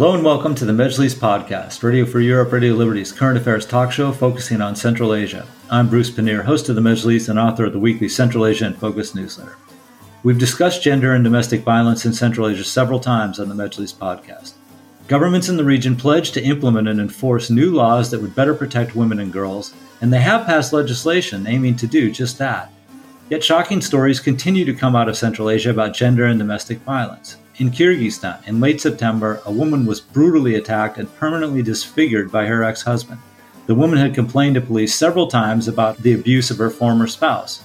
Hello and welcome to the Mejlis podcast, Radio Free Europe, Radio Liberty's current affairs talk show focusing on Central Asia. I'm Bruce Pannier, host of the Mejlis and author of the weekly Central Asia in Focus newsletter. We've discussed gender and domestic violence in Central Asia several times on the Mejlis podcast. Governments in the region pledged to implement and enforce new laws that would better protect women and girls, and they have passed legislation aiming to do just that. Yet shocking stories continue to come out of Central Asia about gender and domestic violence. In Kyrgyzstan, in late September, a woman was brutally attacked and permanently disfigured by her ex husband. The woman had complained to police several times about the abuse of her former spouse.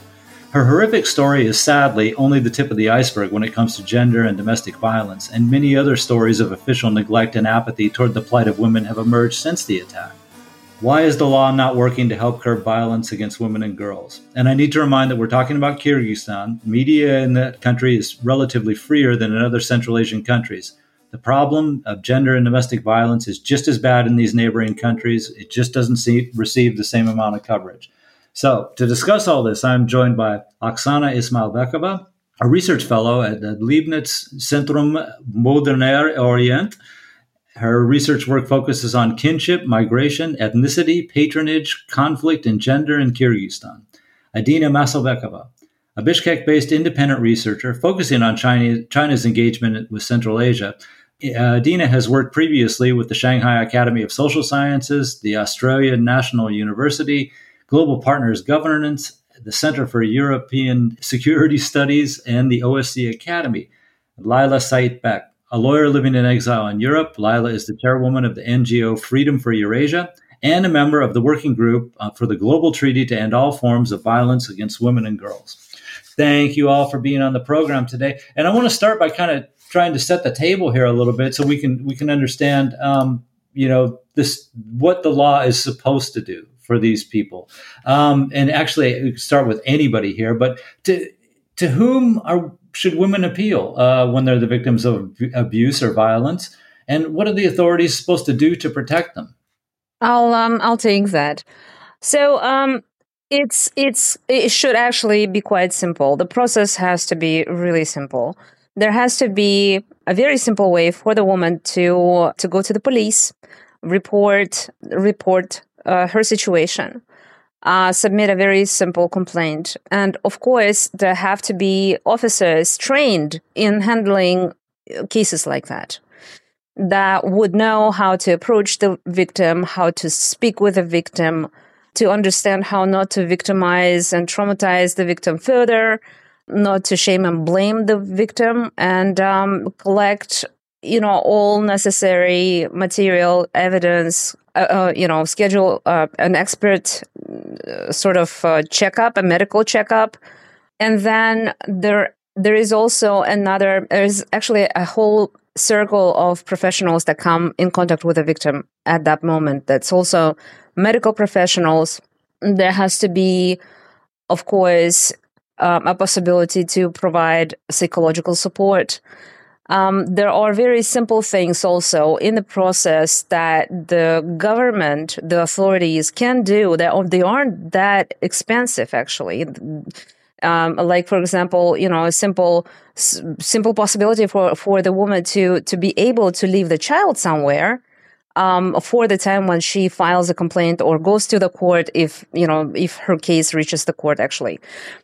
Her horrific story is sadly only the tip of the iceberg when it comes to gender and domestic violence, and many other stories of official neglect and apathy toward the plight of women have emerged since the attack. Why is the law not working to help curb violence against women and girls? And I need to remind that we're talking about Kyrgyzstan. Media in that country is relatively freer than in other Central Asian countries. The problem of gender and domestic violence is just as bad in these neighboring countries. It just doesn't see, receive the same amount of coverage. So, to discuss all this, I'm joined by Aksana Ismailbekova, a research fellow at the Leibniz Zentrum Moderner Orient her research work focuses on kinship, migration, ethnicity, patronage, conflict, and gender in Kyrgyzstan. Adina Masalbekova, a Bishkek based independent researcher focusing on China's engagement with Central Asia. Uh, Adina has worked previously with the Shanghai Academy of Social Sciences, the Australian National University, Global Partners Governance, the Center for European Security Studies, and the OSCE Academy. Leila Seiitbek, a lawyer living in exile in Europe. Leila is the chairwoman of the NGO Freedom for Eurasia and a member of the working group uh, for the Global Treaty to End All Forms of Violence Against Women and Girls. Thank you all for being on the program today. And I want to start by kind of trying to set the table here a little bit so we can we can understand um, you know this what the law is supposed to do for these people. Um, and actually, start with anybody here, but to to whom are should women appeal uh, when they're the victims of abuse or violence? And what are the authorities supposed to do to protect them? I'll um, I'll take that. So um, it's it's it should actually be quite simple. The process has to be really simple. There has to be a very simple way for the woman to to go to the police, report report uh, her situation uh, submit a very simple complaint. And of course, there have to be officers trained in handling cases like that that would know how to approach the victim, how to speak with the victim, to understand how not to victimize and traumatize the victim further, not to shame and blame the victim, and um, collect you know all necessary material evidence uh, uh, you know schedule uh, an expert uh, sort of checkup a medical checkup. And then there there is also another there's actually a whole circle of professionals that come in contact with the victim at that moment. That's also medical professionals. There has to be of course um, a possibility to provide psychological support um, there are very simple things also in the process that the government, the authorities can do that they aren't that expensive actually. Um, like for example, you know, a simple simple possibility for for the woman to to be able to leave the child somewhere um, for the time when she files a complaint or goes to the court if you know if her case reaches the court actually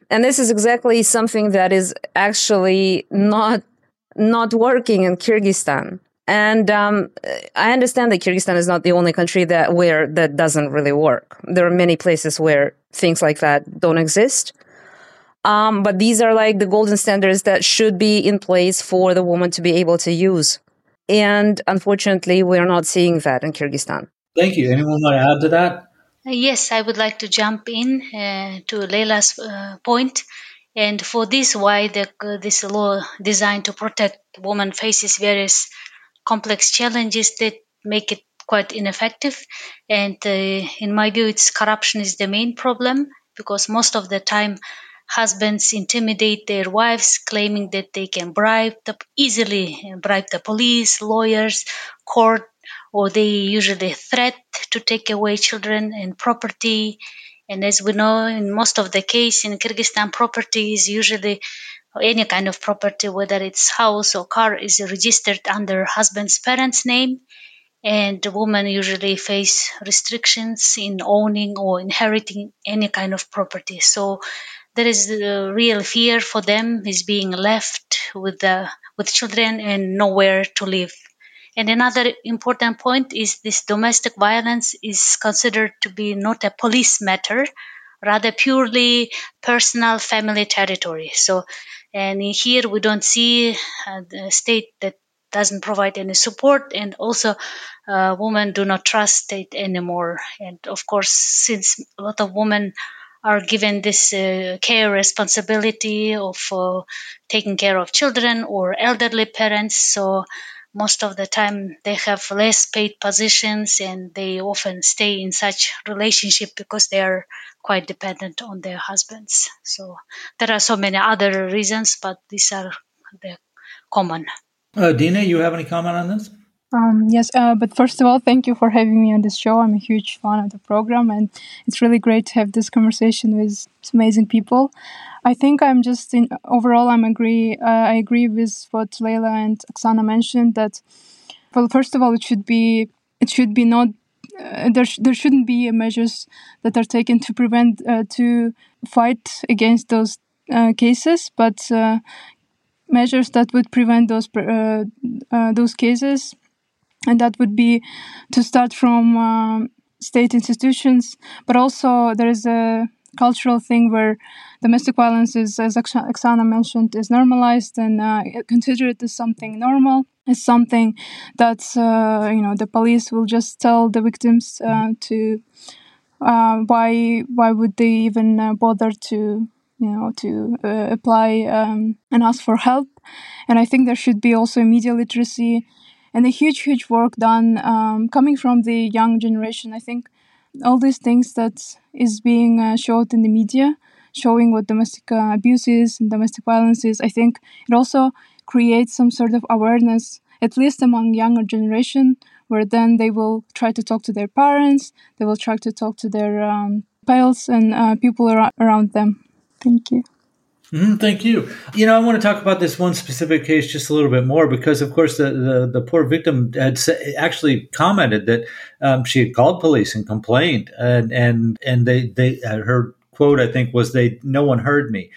and this is exactly something that is actually not not working in Kyrgyzstan. And um, I understand that Kyrgyzstan is not the only country that where that doesn't really work. There are many places where things like that don't exist. Um, but these are like the golden standards that should be in place for the woman to be able to use. And unfortunately, we're not seeing that in Kyrgyzstan. Thank you. Anyone want to add to that? Uh, yes, I would like to jump in uh, to Leila's uh, point. And for this, why the, this law designed to protect women faces various complex challenges that make it quite ineffective. And uh, in my view, it's corruption is the main problem because most of the time husbands intimidate their wives, claiming that they can bribe the, easily bribe the police, lawyers, court, or they usually threat to take away children and property and as we know, in most of the case in Kyrgyzstan, property is usually any kind of property, whether it's house or car, is registered under husband's parents' name. And women usually face restrictions in owning or inheriting any kind of property. So there is a real fear for them is being left with the with children and nowhere to live. And another important point is this domestic violence is considered to be not a police matter, rather purely personal family territory. So, and here we don't see uh, the state that doesn't provide any support and also uh, women do not trust state anymore and of course since a lot of women are given this uh, care responsibility of uh, taking care of children or elderly parents so most of the time they have less paid positions and they often stay in such relationship because they are quite dependent on their husbands. So there are so many other reasons but these are the common. Uh, dina you have any comment on this um, yes, uh, but first of all, thank you for having me on this show. I'm a huge fan of the program, and it's really great to have this conversation with amazing people. I think I'm just in overall. I'm agree. Uh, I agree with what Leila and Aksana mentioned. That well, first of all, it should be it should be not uh, there. Sh- there shouldn't be measures that are taken to prevent uh, to fight against those uh, cases, but uh, measures that would prevent those those cases and that would be to start from um, state institutions but also there is a cultural thing where domestic violence is as Aksana mentioned is normalized and uh, considered as something normal as something that uh, you know the police will just tell the victims uh, to uh, why why would they even uh, bother to you know to uh, apply um, and ask for help. And i think there should be also media literacy and a huge, huge work done um, coming from the young generation. I think all these things that is being uh, showed in the media, showing what domestic uh, abuse is and domestic violence is, I think it also creates some sort of awareness, at least among younger generation, where then they will try to talk to their parents, they will try to talk to their um, pals and uh, people ar- around them. Thank you. Mm, thank you. You know, I want to talk about this one specific case just a little bit more because, of course, the the, the poor victim had actually commented that um, she had called police and complained, and and and they they uh, her quote I think was they no one heard me.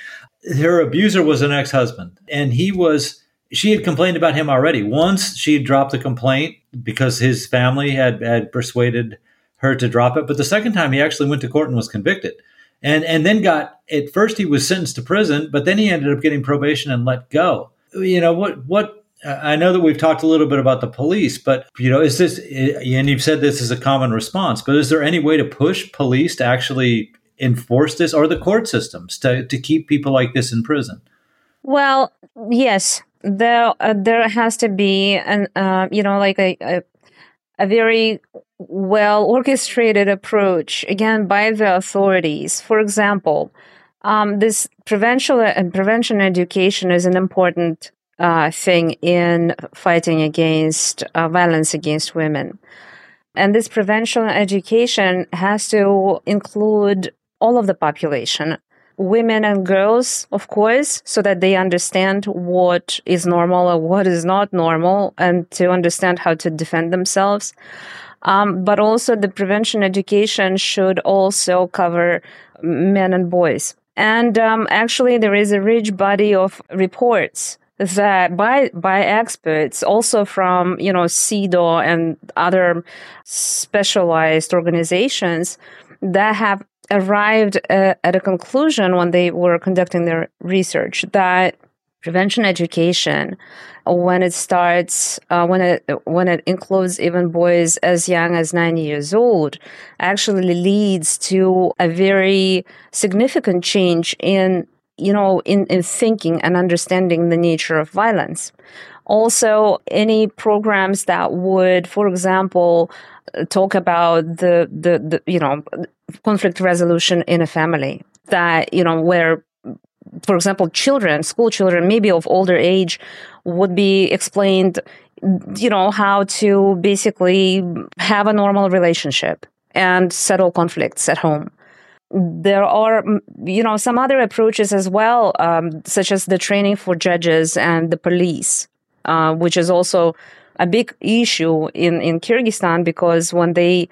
Her abuser was an ex husband, and he was. She had complained about him already. Once she had dropped the complaint because his family had had persuaded her to drop it, but the second time he actually went to court and was convicted and and then got at first he was sentenced to prison, but then he ended up getting probation and let go. You know what what I know that we've talked a little bit about the police, but you know, is this and you've said this is a common response, but is there any way to push police to actually enforce this or the court systems to, to keep people like this in prison? Well, yes, there uh, there has to be an uh, you know like a, a a very well orchestrated approach again by the authorities. For example, um, this prevention and prevention education is an important uh, thing in fighting against uh, violence against women. And this prevention education has to include all of the population, women and girls, of course, so that they understand what is normal or what is not normal and to understand how to defend themselves. Um, but also the prevention education should also cover men and boys. And um, actually, there is a rich body of reports that by by experts, also from you know CEDAW and other specialized organizations that have arrived uh, at a conclusion when they were conducting their research that prevention education when it starts uh, when it when it includes even boys as young as 9 years old actually leads to a very significant change in you know in, in thinking and understanding the nature of violence. Also any programs that would for example talk about the, the, the you know conflict resolution in a family that you know where for example children school children maybe of older age would be explained you know how to basically have a normal relationship and settle conflicts at home. There are, you know, some other approaches as well, um, such as the training for judges and the police, uh, which is also a big issue in, in Kyrgyzstan because when they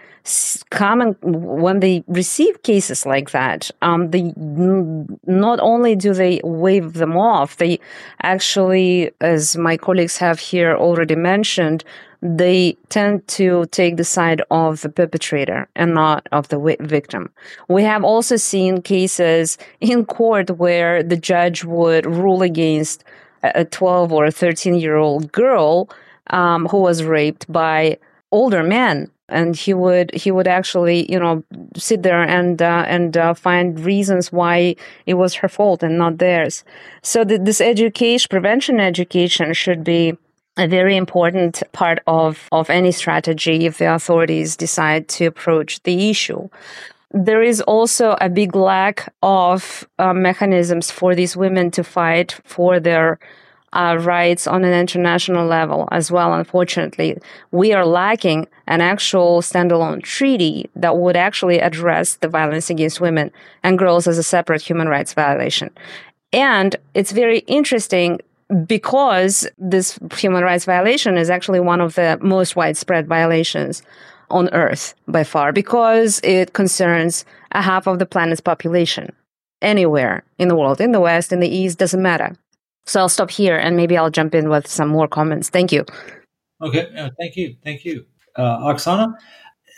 come and when they receive cases like that, um, they not only do they wave them off, they actually, as my colleagues have here already mentioned, they tend to take the side of the perpetrator and not of the victim. We have also seen cases in court where the judge would rule against a 12 or a 13 year old girl um, who was raped by older men. And he would he would actually you know sit there and uh, and uh, find reasons why it was her fault and not theirs. So this education prevention education should be a very important part of of any strategy if the authorities decide to approach the issue. There is also a big lack of uh, mechanisms for these women to fight for their uh, rights on an international level as well. Unfortunately, we are lacking an actual standalone treaty that would actually address the violence against women and girls as a separate human rights violation. And it's very interesting because this human rights violation is actually one of the most widespread violations on earth by far because it concerns a half of the planet's population anywhere in the world, in the West, in the East, doesn't matter. So I'll stop here and maybe I'll jump in with some more comments. Thank you. Okay, uh, thank you, thank you, uh, Aksana.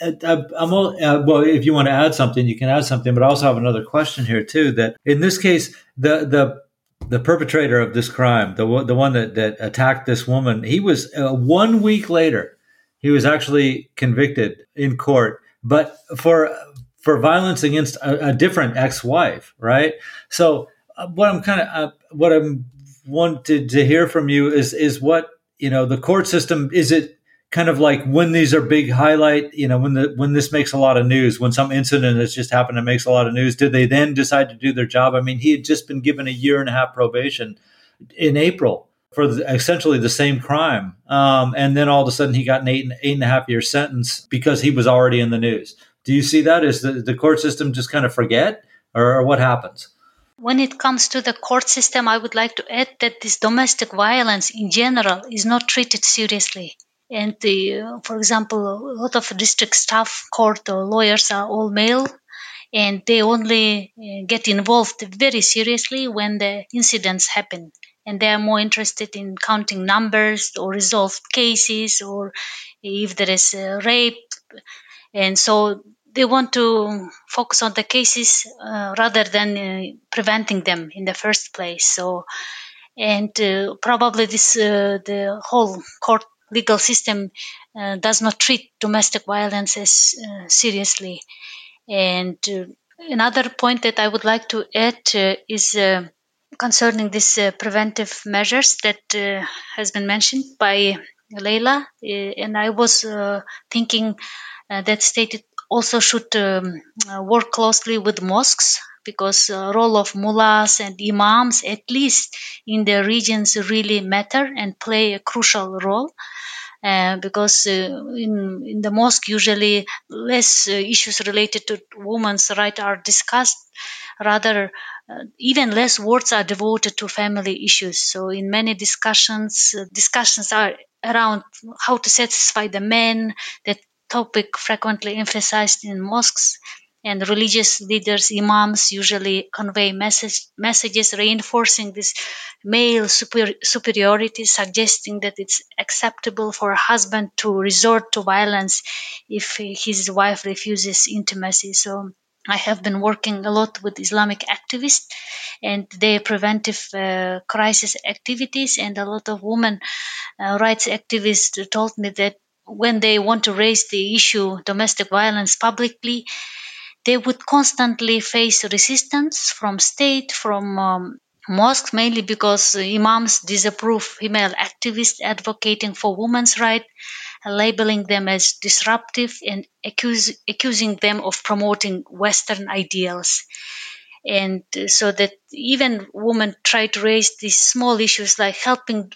Uh, uh I'm all, uh, well. If you want to add something, you can add something. But I also have another question here too. That in this case, the the the perpetrator of this crime, the the one that that attacked this woman, he was uh, one week later, he was actually convicted in court, but for for violence against a, a different ex-wife, right? So what I'm kind of what I'm wanted to hear from you is is what you know the court system is it kind of like when these are big highlight you know when the when this makes a lot of news when some incident has just happened and makes a lot of news did they then decide to do their job? I mean he had just been given a year and a half probation in april for the, essentially the same crime. Um, and then all of a sudden he got an eight, and eight and a half year sentence because he was already in the news. Do you see that? Is the, the court system just kind of forget or, or what happens when it comes to the court system, I would like to add that this domestic violence in general is not treated seriously. And the, for example, a lot of district staff, court or lawyers are all male, and they only uh, get involved very seriously when the incidents happen. And they are more interested in counting numbers or resolved cases or if there is rape. And so they want to focus on the cases uh, rather than uh, preventing them in the first place. So, and uh, probably this uh, the whole court legal system uh, does not treat domestic violence as uh, seriously. And another point that I would like to add is concerning these preventive measures that has been mentioned by Leila, and I was thinking that stated also should um, work closely with mosques because uh, role of mullahs and imams at least in the regions really matter and play a crucial role. Uh, because uh, in in the mosque usually less uh, issues related to women's rights are discussed. Rather uh, even less words are devoted to family issues. So in many discussions discussions are around how to satisfy the men that topic frequently emphasized in mosques and religious leaders, imams, usually convey message, messages reinforcing this male super, superiority, suggesting that it's acceptable for a husband to resort to violence if his wife refuses intimacy. So I have been working a lot with Islamic activists and their preventive uh, crisis activities, and a lot of women uh, rights activists told me that when they want to raise the issue domestic violence publicly they would constantly face resistance from state from um, mosques mainly because imams disapprove female activists advocating for women's rights labeling them as disruptive and accuse, accusing them of promoting western ideals. And so that even women try to raise these small issues like helping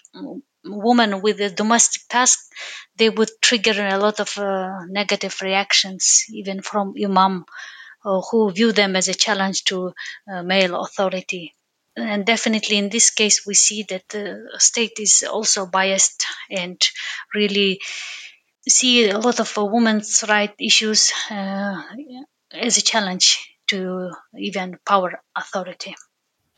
women with a domestic task, they would trigger a lot of uh, negative reactions, even from imam uh, who view them as a challenge to uh, male authority. And definitely in this case, we see that the state is also biased and really see a lot of uh, women's right issues uh, as a challenge to even power authority.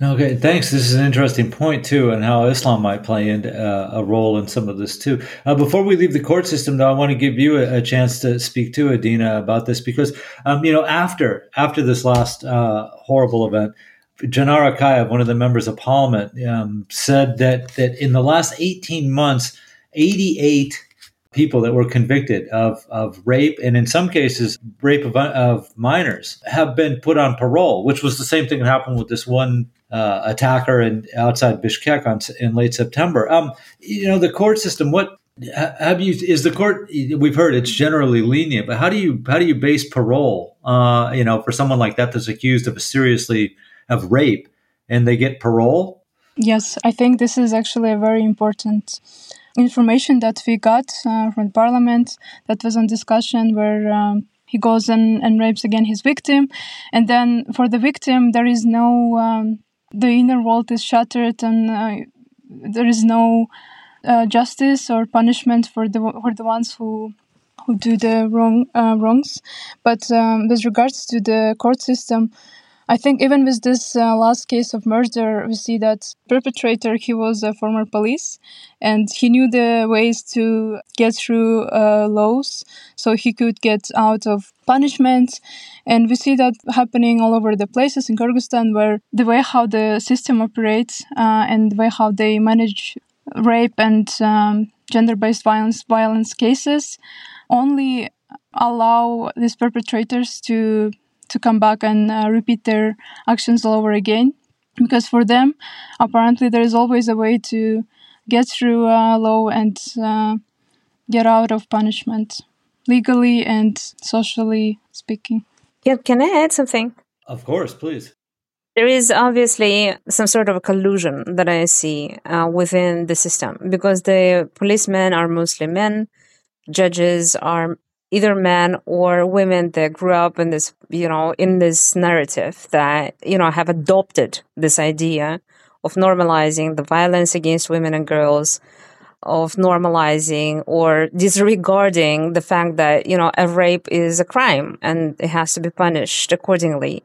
Okay, thanks. This is an interesting point too, and how Islam might play in uh, a role in some of this too. Uh, before we leave the court system, though, I want to give you a, a chance to speak to Adina about this because, um, you know, after after this last uh, horrible event, Janara Akayev, one of the members of parliament, um, said that that in the last eighteen months, eighty eight people that were convicted of, of rape and in some cases rape of, of minors have been put on parole, which was the same thing that happened with this one uh, attacker in outside Bishkek on, in late September. Um, you know, the court system. What have you? Is the court? We've heard it's generally lenient, but how do you how do you base parole? Uh, you know, for someone like that that's accused of a seriously of rape, and they get parole. Yes, I think this is actually a very important information that we got uh, from Parliament that was on discussion where. Um, he goes and, and rapes again his victim and then for the victim there is no um, the inner world is shattered and uh, there is no uh, justice or punishment for the for the ones who who do the wrong uh, wrongs. But um, with regards to the court system, I think even with this uh, last case of murder, we see that perpetrator he was a former police, and he knew the ways to get through uh, laws, so he could get out of punishment. And we see that happening all over the places in Kyrgyzstan, where the way how the system operates uh, and the way how they manage rape and um, gender-based violence violence cases only allow these perpetrators to to come back and uh, repeat their actions all over again. Because for them, apparently, there is always a way to get through uh, law and uh, get out of punishment, legally and socially speaking. Yeah, can I add something? Of course, please. There is obviously some sort of a collusion that I see uh, within the system because the policemen are mostly men, judges are either men or women that grew up in this, you know, in this narrative that, you know, have adopted this idea of normalizing the violence against women and girls, of normalizing or disregarding the fact that, you know, a rape is a crime and it has to be punished accordingly.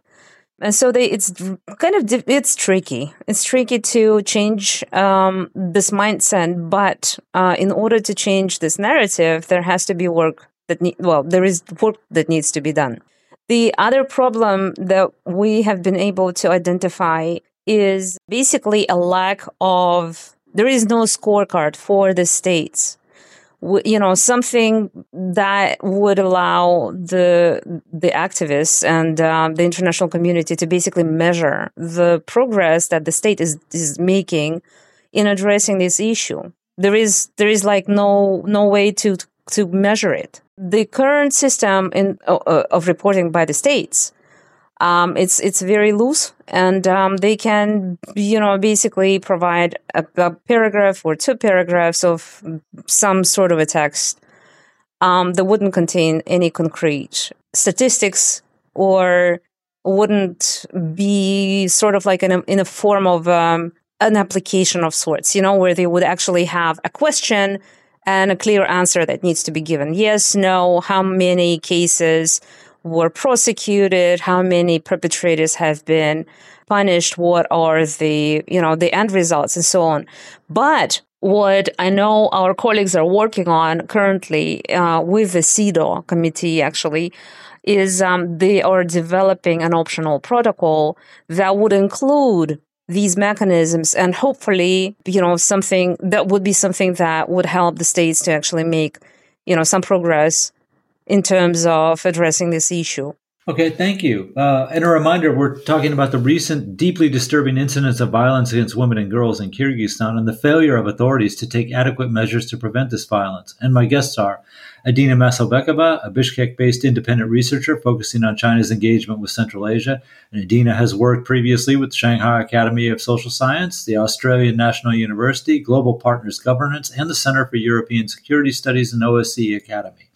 And so they, it's kind of, it's tricky. It's tricky to change um, this mindset, but uh, in order to change this narrative, there has to be work that need, well, there is work that needs to be done. The other problem that we have been able to identify is basically a lack of there is no scorecard for the states you know something that would allow the the activists and um, the international community to basically measure the progress that the state is is making in addressing this issue there is there is like no no way to to measure it. The current system in, uh, of reporting by the states um, it's it's very loose, and um, they can you know basically provide a, a, paragraph or two paragraphs of some sort of a text um, that wouldn't contain any concrete statistics or wouldn't be sort of like in a, in a form of um, an application of sorts, you know, where they would actually have a question and a clear answer that needs to be given. Yes, no, how many cases were prosecuted, how many perpetrators have been punished, what are the, you know, the end results and so on. But what I know our colleagues are working on currently uh, with the CEDAW committee actually is um, they are developing an optional protocol that would include these mechanisms and hopefully you know something that would be something that would help the states to actually make you know some progress in terms of addressing this issue Okay, thank you. Uh, and a reminder we're talking about the recent deeply disturbing incidents of violence against women and girls in Kyrgyzstan and the failure of authorities to take adequate measures to prevent this violence. And my guests are Adina Masalbekova, a Bishkek based independent researcher focusing on China's engagement with Central Asia. And Adina has worked previously with the Shanghai Academy of Social Science, the Australian National University, Global Partners Governance, and the Center for European Security Studies and OSCE Academy.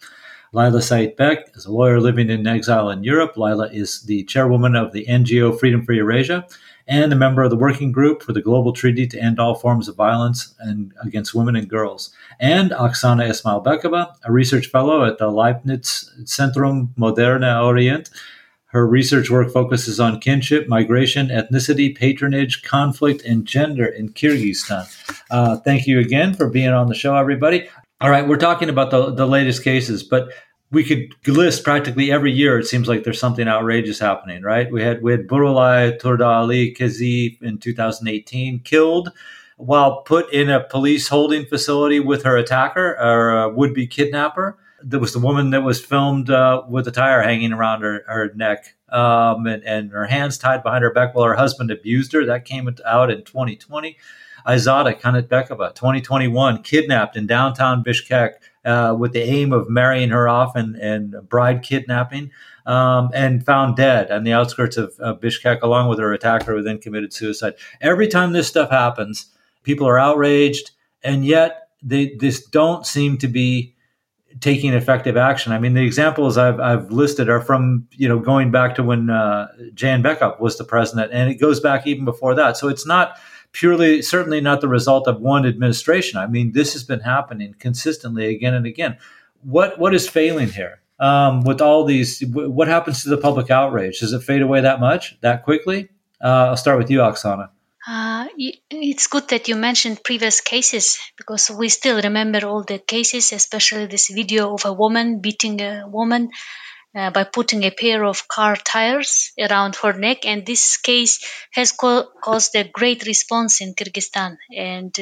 Leila Seiitbek is a lawyer living in exile in Europe. Leila is the chairwoman of the NGO Freedom for Eurasia and a member of the Working Group for the Global Treaty to End All Forms of Violence and Against Women and Girls. And Aksana Ismailbekova, a research fellow at the Leibniz Zentrum Moderner Orient. Her research work focuses on kinship, migration, ethnicity, patronage, conflict, and gender in Kyrgyzstan. Uh, thank you again for being on the show, everybody. All right, we're talking about the, the latest cases, but we could list practically every year. It seems like there's something outrageous happening, right? We had we had Burulai Turdaaly Kyzy in 2018 killed while put in a police holding facility with her attacker or would be kidnapper. There was the woman that was filmed uh, with a tire hanging around her, her neck um, and, and her hands tied behind her back while her husband abused her. That came out in 2020. Aizada Kanatbekova, 2021, kidnapped in downtown Bishkek uh, with the aim of marrying her off and, and bride kidnapping, um, and found dead on the outskirts of, of Bishkek along with her attacker who then committed suicide. Every time this stuff happens, people are outraged, and yet they this don't seem to be taking effective action. I mean, the examples I've, I've listed are from you know going back to when uh, Jeenbekov was the president, and it goes back even before that. So it's not purely, certainly not the result of one administration. I mean, this has been happening consistently again and again. What what is failing here? Um, with all these, what happens to the public outrage? Does it fade away that much, that quickly? Uh, I'll start with you, Aksana. Uh, it's good that you mentioned previous cases because we still remember all the cases, especially this video of a woman beating a woman uh, by putting a pair of car tires around her neck. And this case has co- caused a great response in Kyrgyzstan. And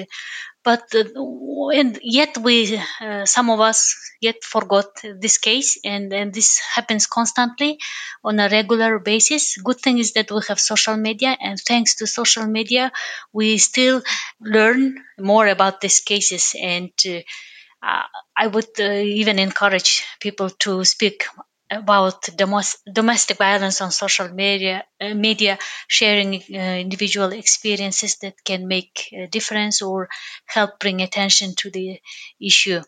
but uh, and yet we uh, some of us yet forgot this case and and this happens constantly on a regular basis good thing is that we have social media and thanks to social media we still learn more about these cases and uh, I would uh, even encourage people to speak about domestic violence on social media, uh, media sharing uh, individual experiences that can make a difference or help bring attention to the issue.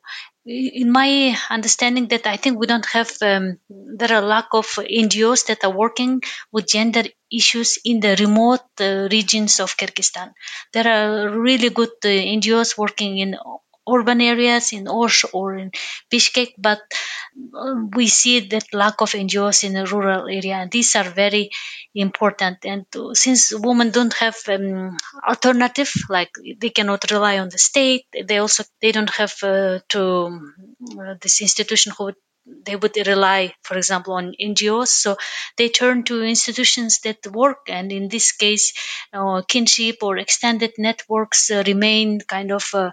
In my understanding, that I think we don't have um, there are a lack of NGOs that are working with gender issues in the remote uh, regions of Kyrgyzstan. There are really good uh, NGOs working in urban areas in Osh or in Bishkek, but we see that lack of NGOs in the rural area, and these are very important. And since women don't have um, alternative, like they cannot rely on the state, they also they don't have uh, to uh, this institution who they would rely, for example, on NGOs. So they turn to institutions that work, and in this case, uh, kinship or extended networks uh, remain kind of uh,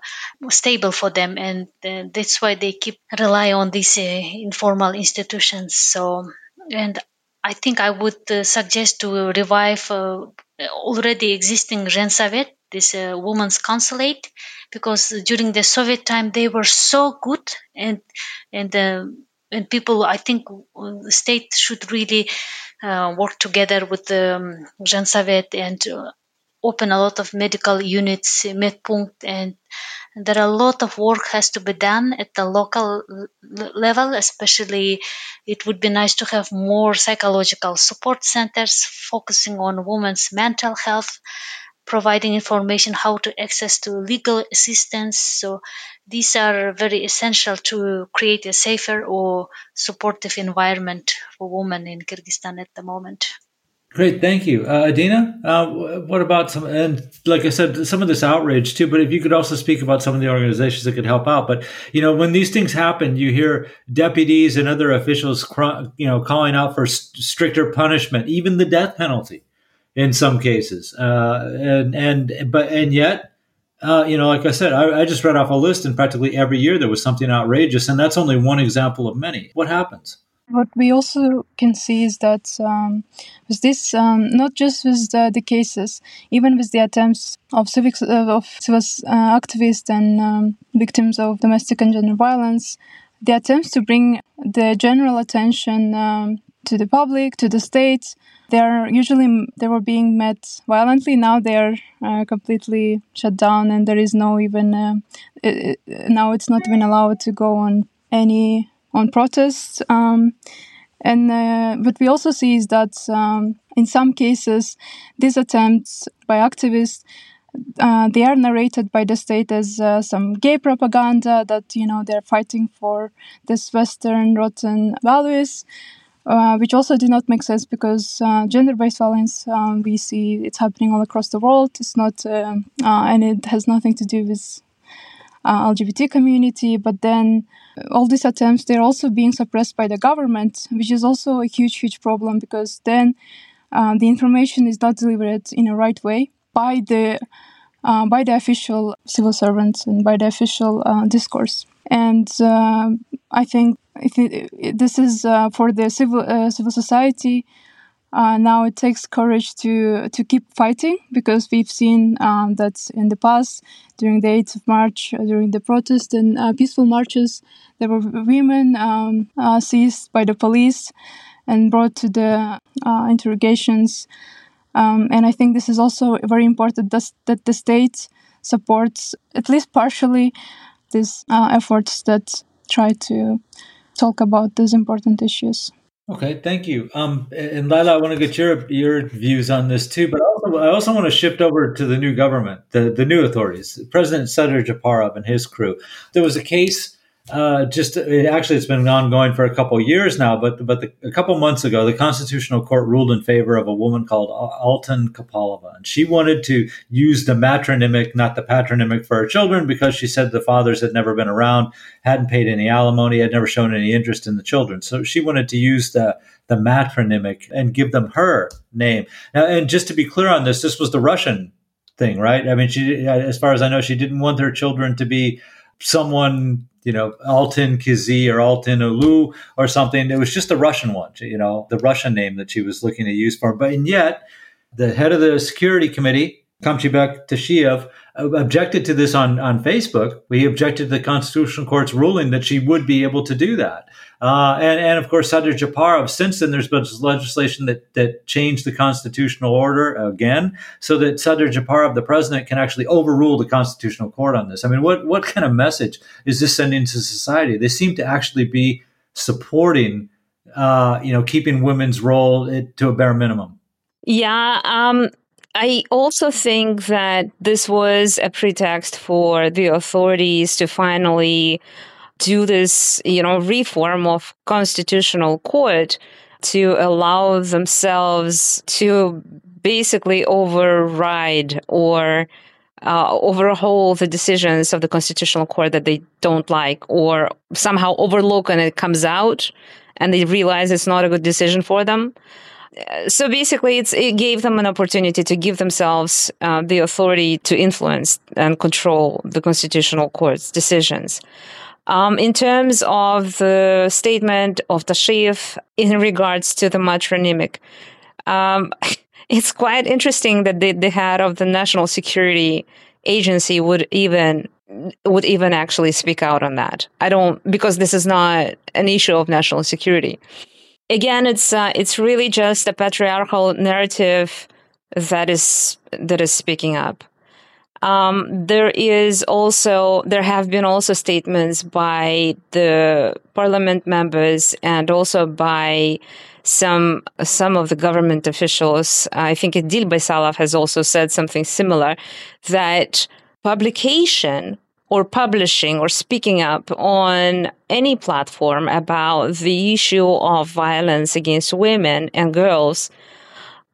stable for them, and uh, that's why they keep rely on these uh, informal institutions. So, and I think I would uh, suggest to revive already existing Zhensovet, this women's consulate, because during the Soviet time they were so good and and and people, I think the state should really uh, work together with the um, Zhensovet and uh, open a lot of medical units, medpunkt, and there are a lot of work has to be done at the local level. Especially, it would be nice to have more psychological support centers focusing on women's mental health providing information how to access to legal assistance. So these are very essential to create a safer or supportive environment for women in Kyrgyzstan at the moment. Great, thank you, uh, Adina. Uh, what about some? And like I said, some of this outrage too. But if you could also speak about some of the organizations that could help out. But you know, when these things happen, you hear deputies and other officials, you know, calling out for stricter punishment, even the death penalty in some cases. Uh, and and but and yet, uh, you know, like I said, I, I, just read off a list, and practically every year there was something outrageous, and that's only one example of many. What happens? What we also can see is that um, with this, um, not just with the, the, cases, even with the attempts of civic uh, of civil uh, activists and um, victims of domestic and gender violence, the attempts to bring the general attention um, to the public, to the state, they are usually they were being met violently. Now they are uh, completely shut down, and there is no even uh, it, now it's not even allowed to go on any on protests. Um, and uh, what we also see is that um, in some cases, these attempts by activists uh, they are narrated by the state as uh, some gay propaganda that you know they're fighting for this Western rotten values, uh, which also did not make sense because uh, gender-based violence um, we see it's happening all across the world. It's not, um, uh, and it has nothing to do with uh, LGBT community. But then all these attempts they're also being suppressed by the government, which is also a huge, huge problem because then the information is not delivered in a right way by the uh, by the official civil servants and by the official uh, discourse. And uh, I think it, this is uh, for the civil uh, civil society. Uh, now it takes courage to to keep fighting because we've seen um, that in the past during the 8th of March during the protest and peaceful marches there were women um, seized by the police and brought to the interrogations um, and I think this is also very important that, the state supports, at least partially, these uh, efforts that try to talk about these important issues. Okay, thank you. Um, and Leila, I want to get your your views on this too, but also, I also want to shift over to the new government, the, the new authorities, President Sadyr Japarov and his crew. There was a case uh, just it, actually, it's been ongoing for a couple years now. But but the, a couple months ago, the Constitutional Court ruled in favor of a woman called Altyn Kapalova, and she wanted to use the matronymic, not the patronymic, for her children because she said the fathers had never been around, hadn't paid any alimony, had never shown any interest in the children. So she wanted to use the the matronymic and give them her name. Now, and just to be clear on this, this was the Russian thing, right? I mean, she, as far as I know, she didn't want her children to be someone you know, Altyn Kyzy or Altyn Uulu or something. It was just a Russian one, you know, the Russian name that she was looking to use for. But and yet, the head of the security committee, Kamchibek Tashiev, objected to this on, on Facebook. We objected to the Constitutional Court's ruling that she would be able to do that. Uh, and, and of course, Sadyr Japarov, since then, there's been legislation that, that changed the constitutional order again so that Sadyr Japarov, the president, can actually overrule the Constitutional Court on this. I mean, what, what kind of message is this sending to society? They seem to actually be supporting, uh, you know, keeping women's role to a bare minimum. Yeah. Um, I also think that this was a pretext for the authorities to finally do this, you know, reform of constitutional court to allow themselves to basically override or uh, overhaul the decisions of the constitutional court that they don't like or somehow overlook and it comes out and they realize it's not a good decision for them so basically it gave them an opportunity to give themselves uh, the authority to influence and control the constitutional court's decisions um, in terms of the statement of Tashiev in regards to the matronymic, um, it's quite interesting that the, the head of the national security agency would even would even actually speak out on that. I don't because this is not an issue of national security. Again, it's uh, it's really just a patriarchal narrative that is that is speaking up. Um, there is also there have been also statements by the parliament members and also by some some of the government officials. I think Edil Baisalov has also said something similar that publication or publishing or speaking up on any platform about the issue of violence against women and girls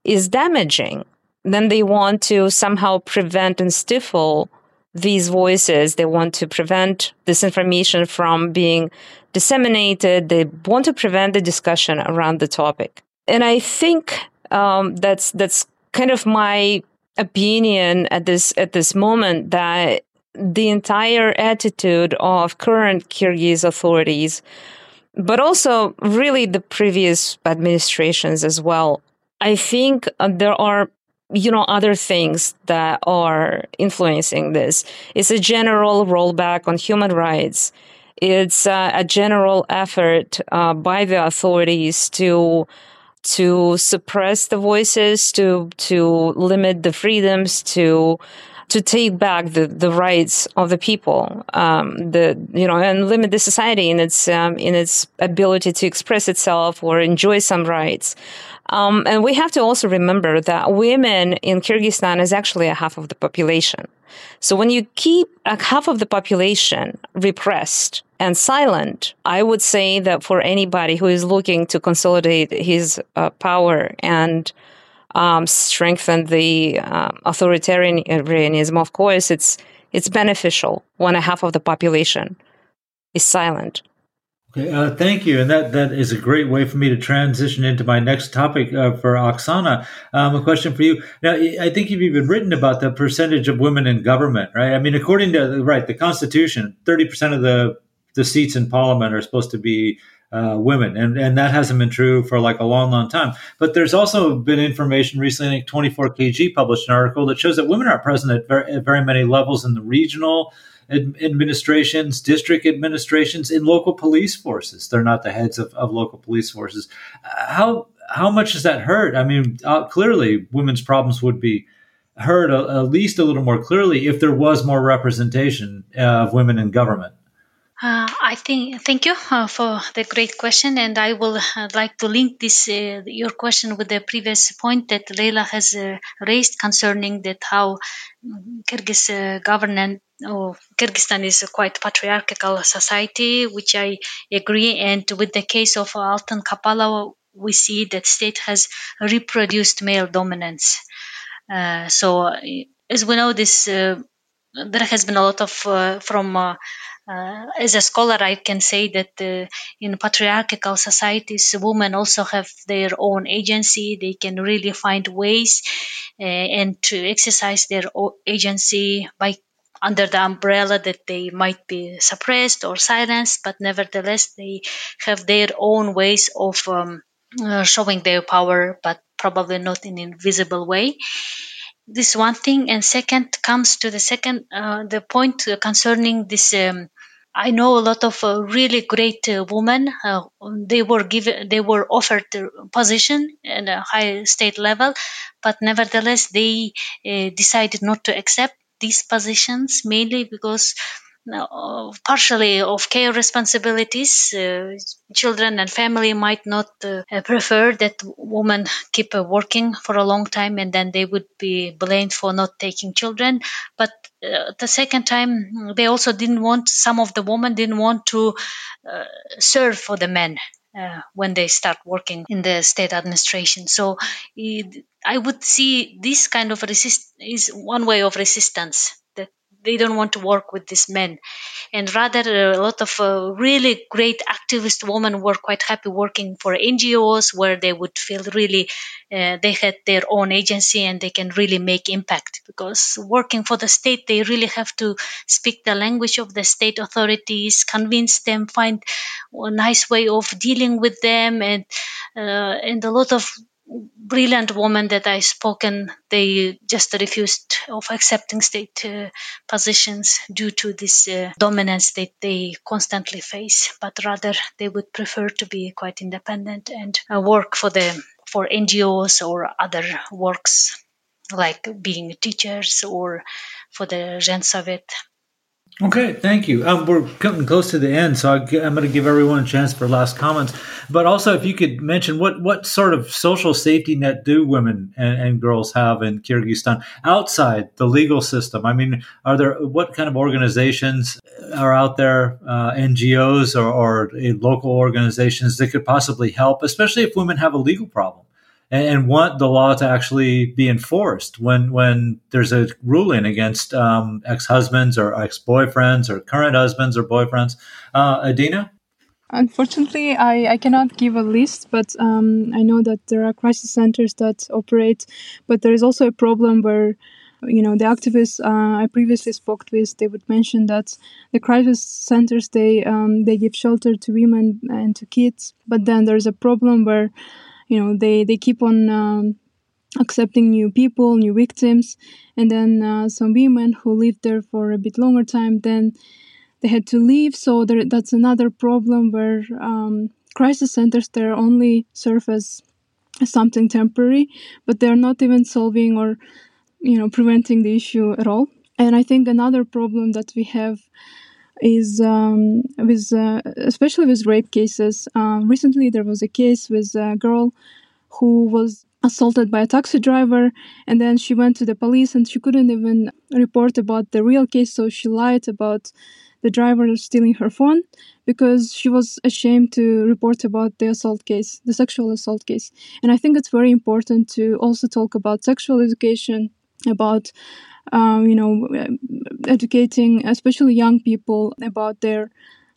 is damaging then they want to somehow prevent and stifle these voices. They want to prevent this information from being disseminated. They want to prevent the discussion around the topic. And I think um, that's that's kind of my opinion at this at this moment that the entire attitude of current Kyrgyz authorities, but also really the previous administrations as well. I think uh, there are you know other things that are influencing this it's a general rollback on human rights it's uh, a general effort uh, by the authorities to to suppress the voices to to limit the freedoms to to take back the, the rights of the people, um, the you know, and limit the society in its um, in its ability to express itself or enjoy some rights. Um, and we have to also remember that women in Kyrgyzstan is actually a half of the population. So when you keep a half of the population repressed and silent, I would say that for anybody who is looking to consolidate his uh, power and um, strengthen the uh, authoritarianism, of course, it's it's beneficial when a half of the population is silent. Okay, uh, thank you, and that that is a great way for me to transition into my next topic uh, for Aksana. Um, a question for you. Now, I think you've even written about the percentage of women in government, right? I mean, according to right the Constitution, thirty percent of the the seats in Parliament are supposed to be uh, women, and and that hasn't been true for like a long, long time. But there's also been information recently. 24.kg published an article that shows that women are present at very, at very many levels in the regional administrations, district administrations, in local police forces. They're not the heads of, of local police forces. How how much does that hurt? I mean, uh, clearly, women's problems would be heard at least a little more clearly if there was more representation uh, of women in government. Uh, I think thank you uh, for the great question, and I will uh, like to link this uh, your question with the previous point that Leila has uh, raised concerning that how Kyrgyz uh, government or Kyrgyzstan is a quite patriarchal society, which I agree. And with the case of Altyn Kapalova, we see that state has reproduced male dominance. so, as we know, this there has been a lot of from uh, as a scholar, I can say that uh, in patriarchal societies, women also have their own agency. They can really find ways uh, and to exercise their agency by under the umbrella that they might be suppressed or silenced, but nevertheless, they have their own ways of um, uh, showing their power, but probably not in an invisible way this one thing and second comes to the second uh, the point concerning this um, I know a lot of uh, really great uh, women. Uh, they were given, they were offered a position at a high state level, but nevertheless they uh, decided not to accept these positions mainly because partially of care responsibilities. Uh, children and family might not uh, prefer that women keep working for a long time and then they would be blamed for not taking children. But uh, the second time, they also didn't want, some of the women didn't want to uh, serve for the men. Uh, when they start working in the state administration. So it, I would see this kind of resist is one way of resistance they don't want to work with these men. And rather a lot of uh, really great activist women were quite happy working for ngos where they would feel really uh, they had their own agency and they can really make impact because working for the state they really have to speak the language of the state authorities convince them find a nice way of dealing with them and uh, and a lot of brilliant women that I spoken, they just refused of accepting state uh, positions due to this uh, dominance that they constantly face. But rather, they would prefer to be quite independent and uh, work for the for NGOs or other works like being teachers or for the Zhensovet Okay, thank you. Um, we're coming close to the end, so I, am going to give everyone a chance for last comments. But also, if you could mention what what sort of social safety net do women and, and, girls have in Kyrgyzstan outside the legal system? I mean, are there what kind of organizations are out there, uh, NGOs or, or local organizations that could possibly help, especially if women have a legal problem? And, and want the law to actually be enforced when when there's a ruling against um, ex-husbands or ex-boyfriends or current husbands or boyfriends. Uh, Adina. Unfortunately, I, I cannot give a list, but um, I know that there are crisis centers that operate, but there is also a problem where you know the activists uh, I previously spoke with they would mention that the crisis centers they um, they give shelter to women and to kids but then there's a problem where you know they they keep on um, accepting new people new victims. And then uh, some women who lived there for a bit longer time then they had to leave. So there, that's another problem where um, crisis centers they only serve as something temporary but they're not even solving or you know preventing the issue at all. And I think another problem that we have is um, with uh, especially with rape cases. Uh, recently, there was a case with a girl who was assaulted by a taxi driver, and then she went to the police, and she couldn't even report about the real case, so she lied about the driver stealing her phone because she was ashamed to report about the assault case, the sexual assault case. And I think it's very important to also talk about sexual education, about um, you know, educating especially young people about their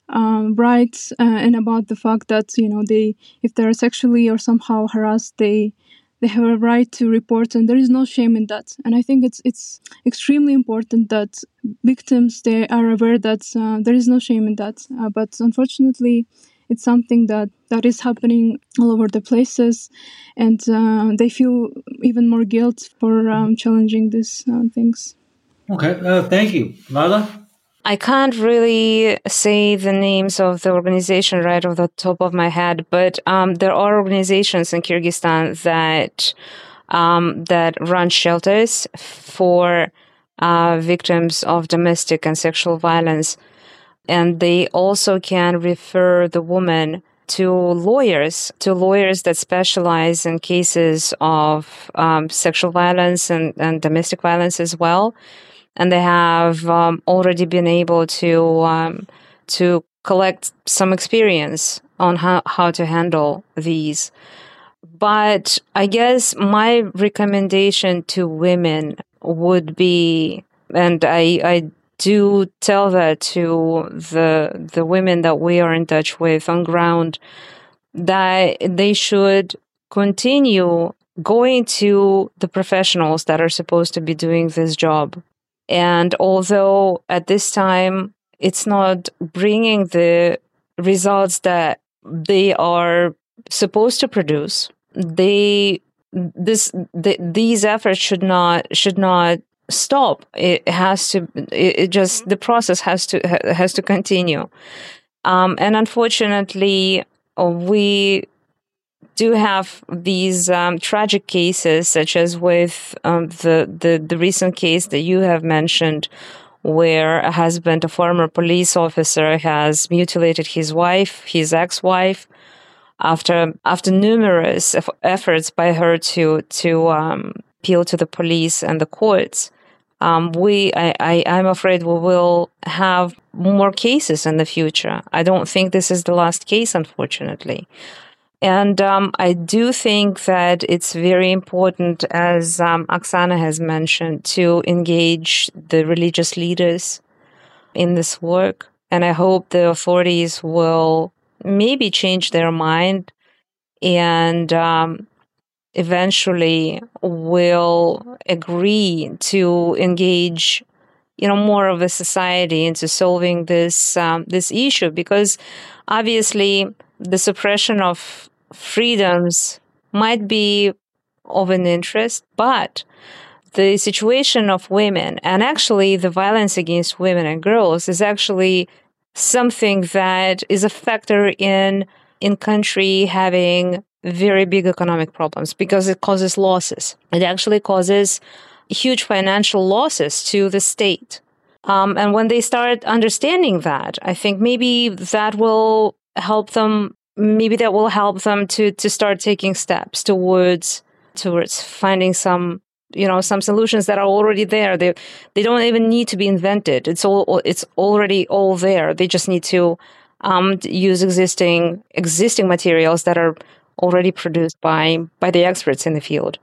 um, rights uh, and about the fact that you know they, if they are sexually or somehow harassed, they they have a right to report, and there is no shame in that. And I think it's it's extremely important that victims they are aware that uh, there is no shame in that. Uh, but unfortunately, it's something that that is happening all over the places and uh, they feel even more guilt for um, challenging these uh, things. Okay uh, thank you. Leila I can't really say the names of the organization right off the top of my head, but um, there are organizations in Kyrgyzstan that um, that run shelters for uh, victims of domestic and sexual violence and they also can refer the woman to lawyers, to lawyers that specialize in cases of um, sexual violence and, and, domestic violence as well. And they have um, already been able to um, to collect some experience on how, how to handle these. But I guess my recommendation to women would be, and I, I do tell that to the the women that we are in touch with on ground that they should continue going to the professionals that are supposed to be doing this job. And although at this time it's not bringing the results that they are supposed to produce they this the, these efforts should not should not stop. It has to. It, just the process has to has to continue. Um, and unfortunately, we do have these um, tragic cases, such as with um, the, the the recent case that you have mentioned, where a husband, a former police officer, has mutilated his wife, his ex-wife, after after numerous efforts by her to to um, appeal to the police and the courts um, we I, I i'm afraid we will have more cases in the future i don't think this is the last case unfortunately and um, I do think that it's very important, as um, Aksana has mentioned, to engage the religious leaders in this work. And I hope the authorities will maybe change their mind and um, eventually will agree to engage you know more of a society into solving this um, this issue. Because obviously the suppression of freedoms might be of an interest but the situation of women and actually the violence against women and girls is actually something that is a factor in in country having very big economic problems because it causes losses. It actually causes huge financial losses to the state. Um, and when they start understanding that, I think maybe that will help them. Maybe that will help them to to start taking steps towards towards finding some you know some solutions that are already there. They they don't even need to be invented. It's all it's already all there. They just need to um, use existing existing materials that are already produced by by the experts in the field.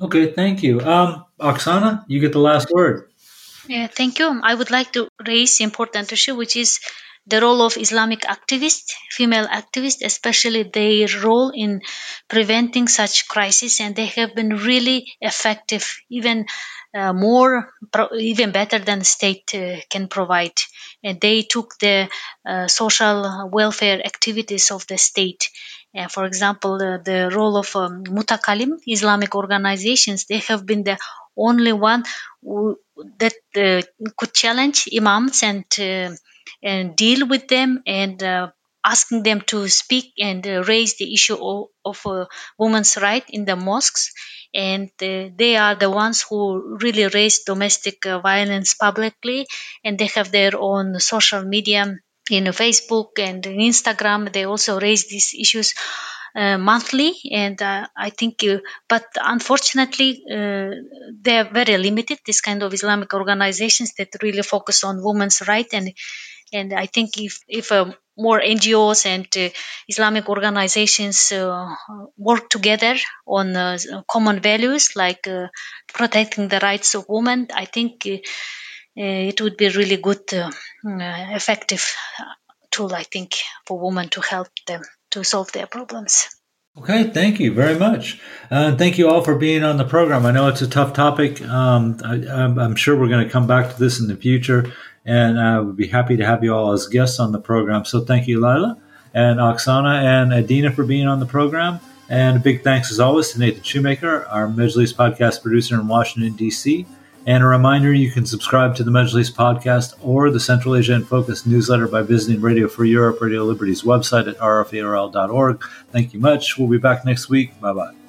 Okay, thank you. Um, Aksana, you get the last word. Yeah, thank you. I would like to raise important issue, which is the role of Islamic activists, female activists, especially their role in preventing such crises, and they have been really effective, even uh, more, even better than the state uh, can provide. And they took the uh, social welfare activities of the state uh, for example, uh, the role of um, Mutakallim, Islamic organizations, they have been the only one who, that uh, could challenge imams and uh, and deal with them and uh, asking them to speak and uh, raise the issue of, of women's right in the mosques and they are the ones who really raise domestic uh, violence publicly, and they have their own social media in Facebook and in Instagram. They also raise these issues uh, monthly, and uh, I think, uh, but unfortunately, uh, they are very limited. This kind of Islamic organizations that really focus on women's rights, and and I think if if uh, more NGOs and uh, Islamic organizations work together on common values like protecting the rights of women, I think it would be really good, effective tool. I think for women to help them to solve their problems. Okay, thank you very much. Uh, thank you all for being on the program. I know it's a tough topic. Um, I, am sure we're going to come back to this in the future, and I uh, would be happy to have you all as guests on the program. So thank you, Leila and Aksana and Adina for being on the program. And a big thanks, as always, to Nathan Shoemaker, our Majlis podcast producer in Washington, D.C. And a reminder you can subscribe to the Majlis podcast or the Central Asia in Focus newsletter by visiting Radio Free Europe, Radio Liberty's website at rferl.org. Thank you much. We'll be back next week. Bye bye.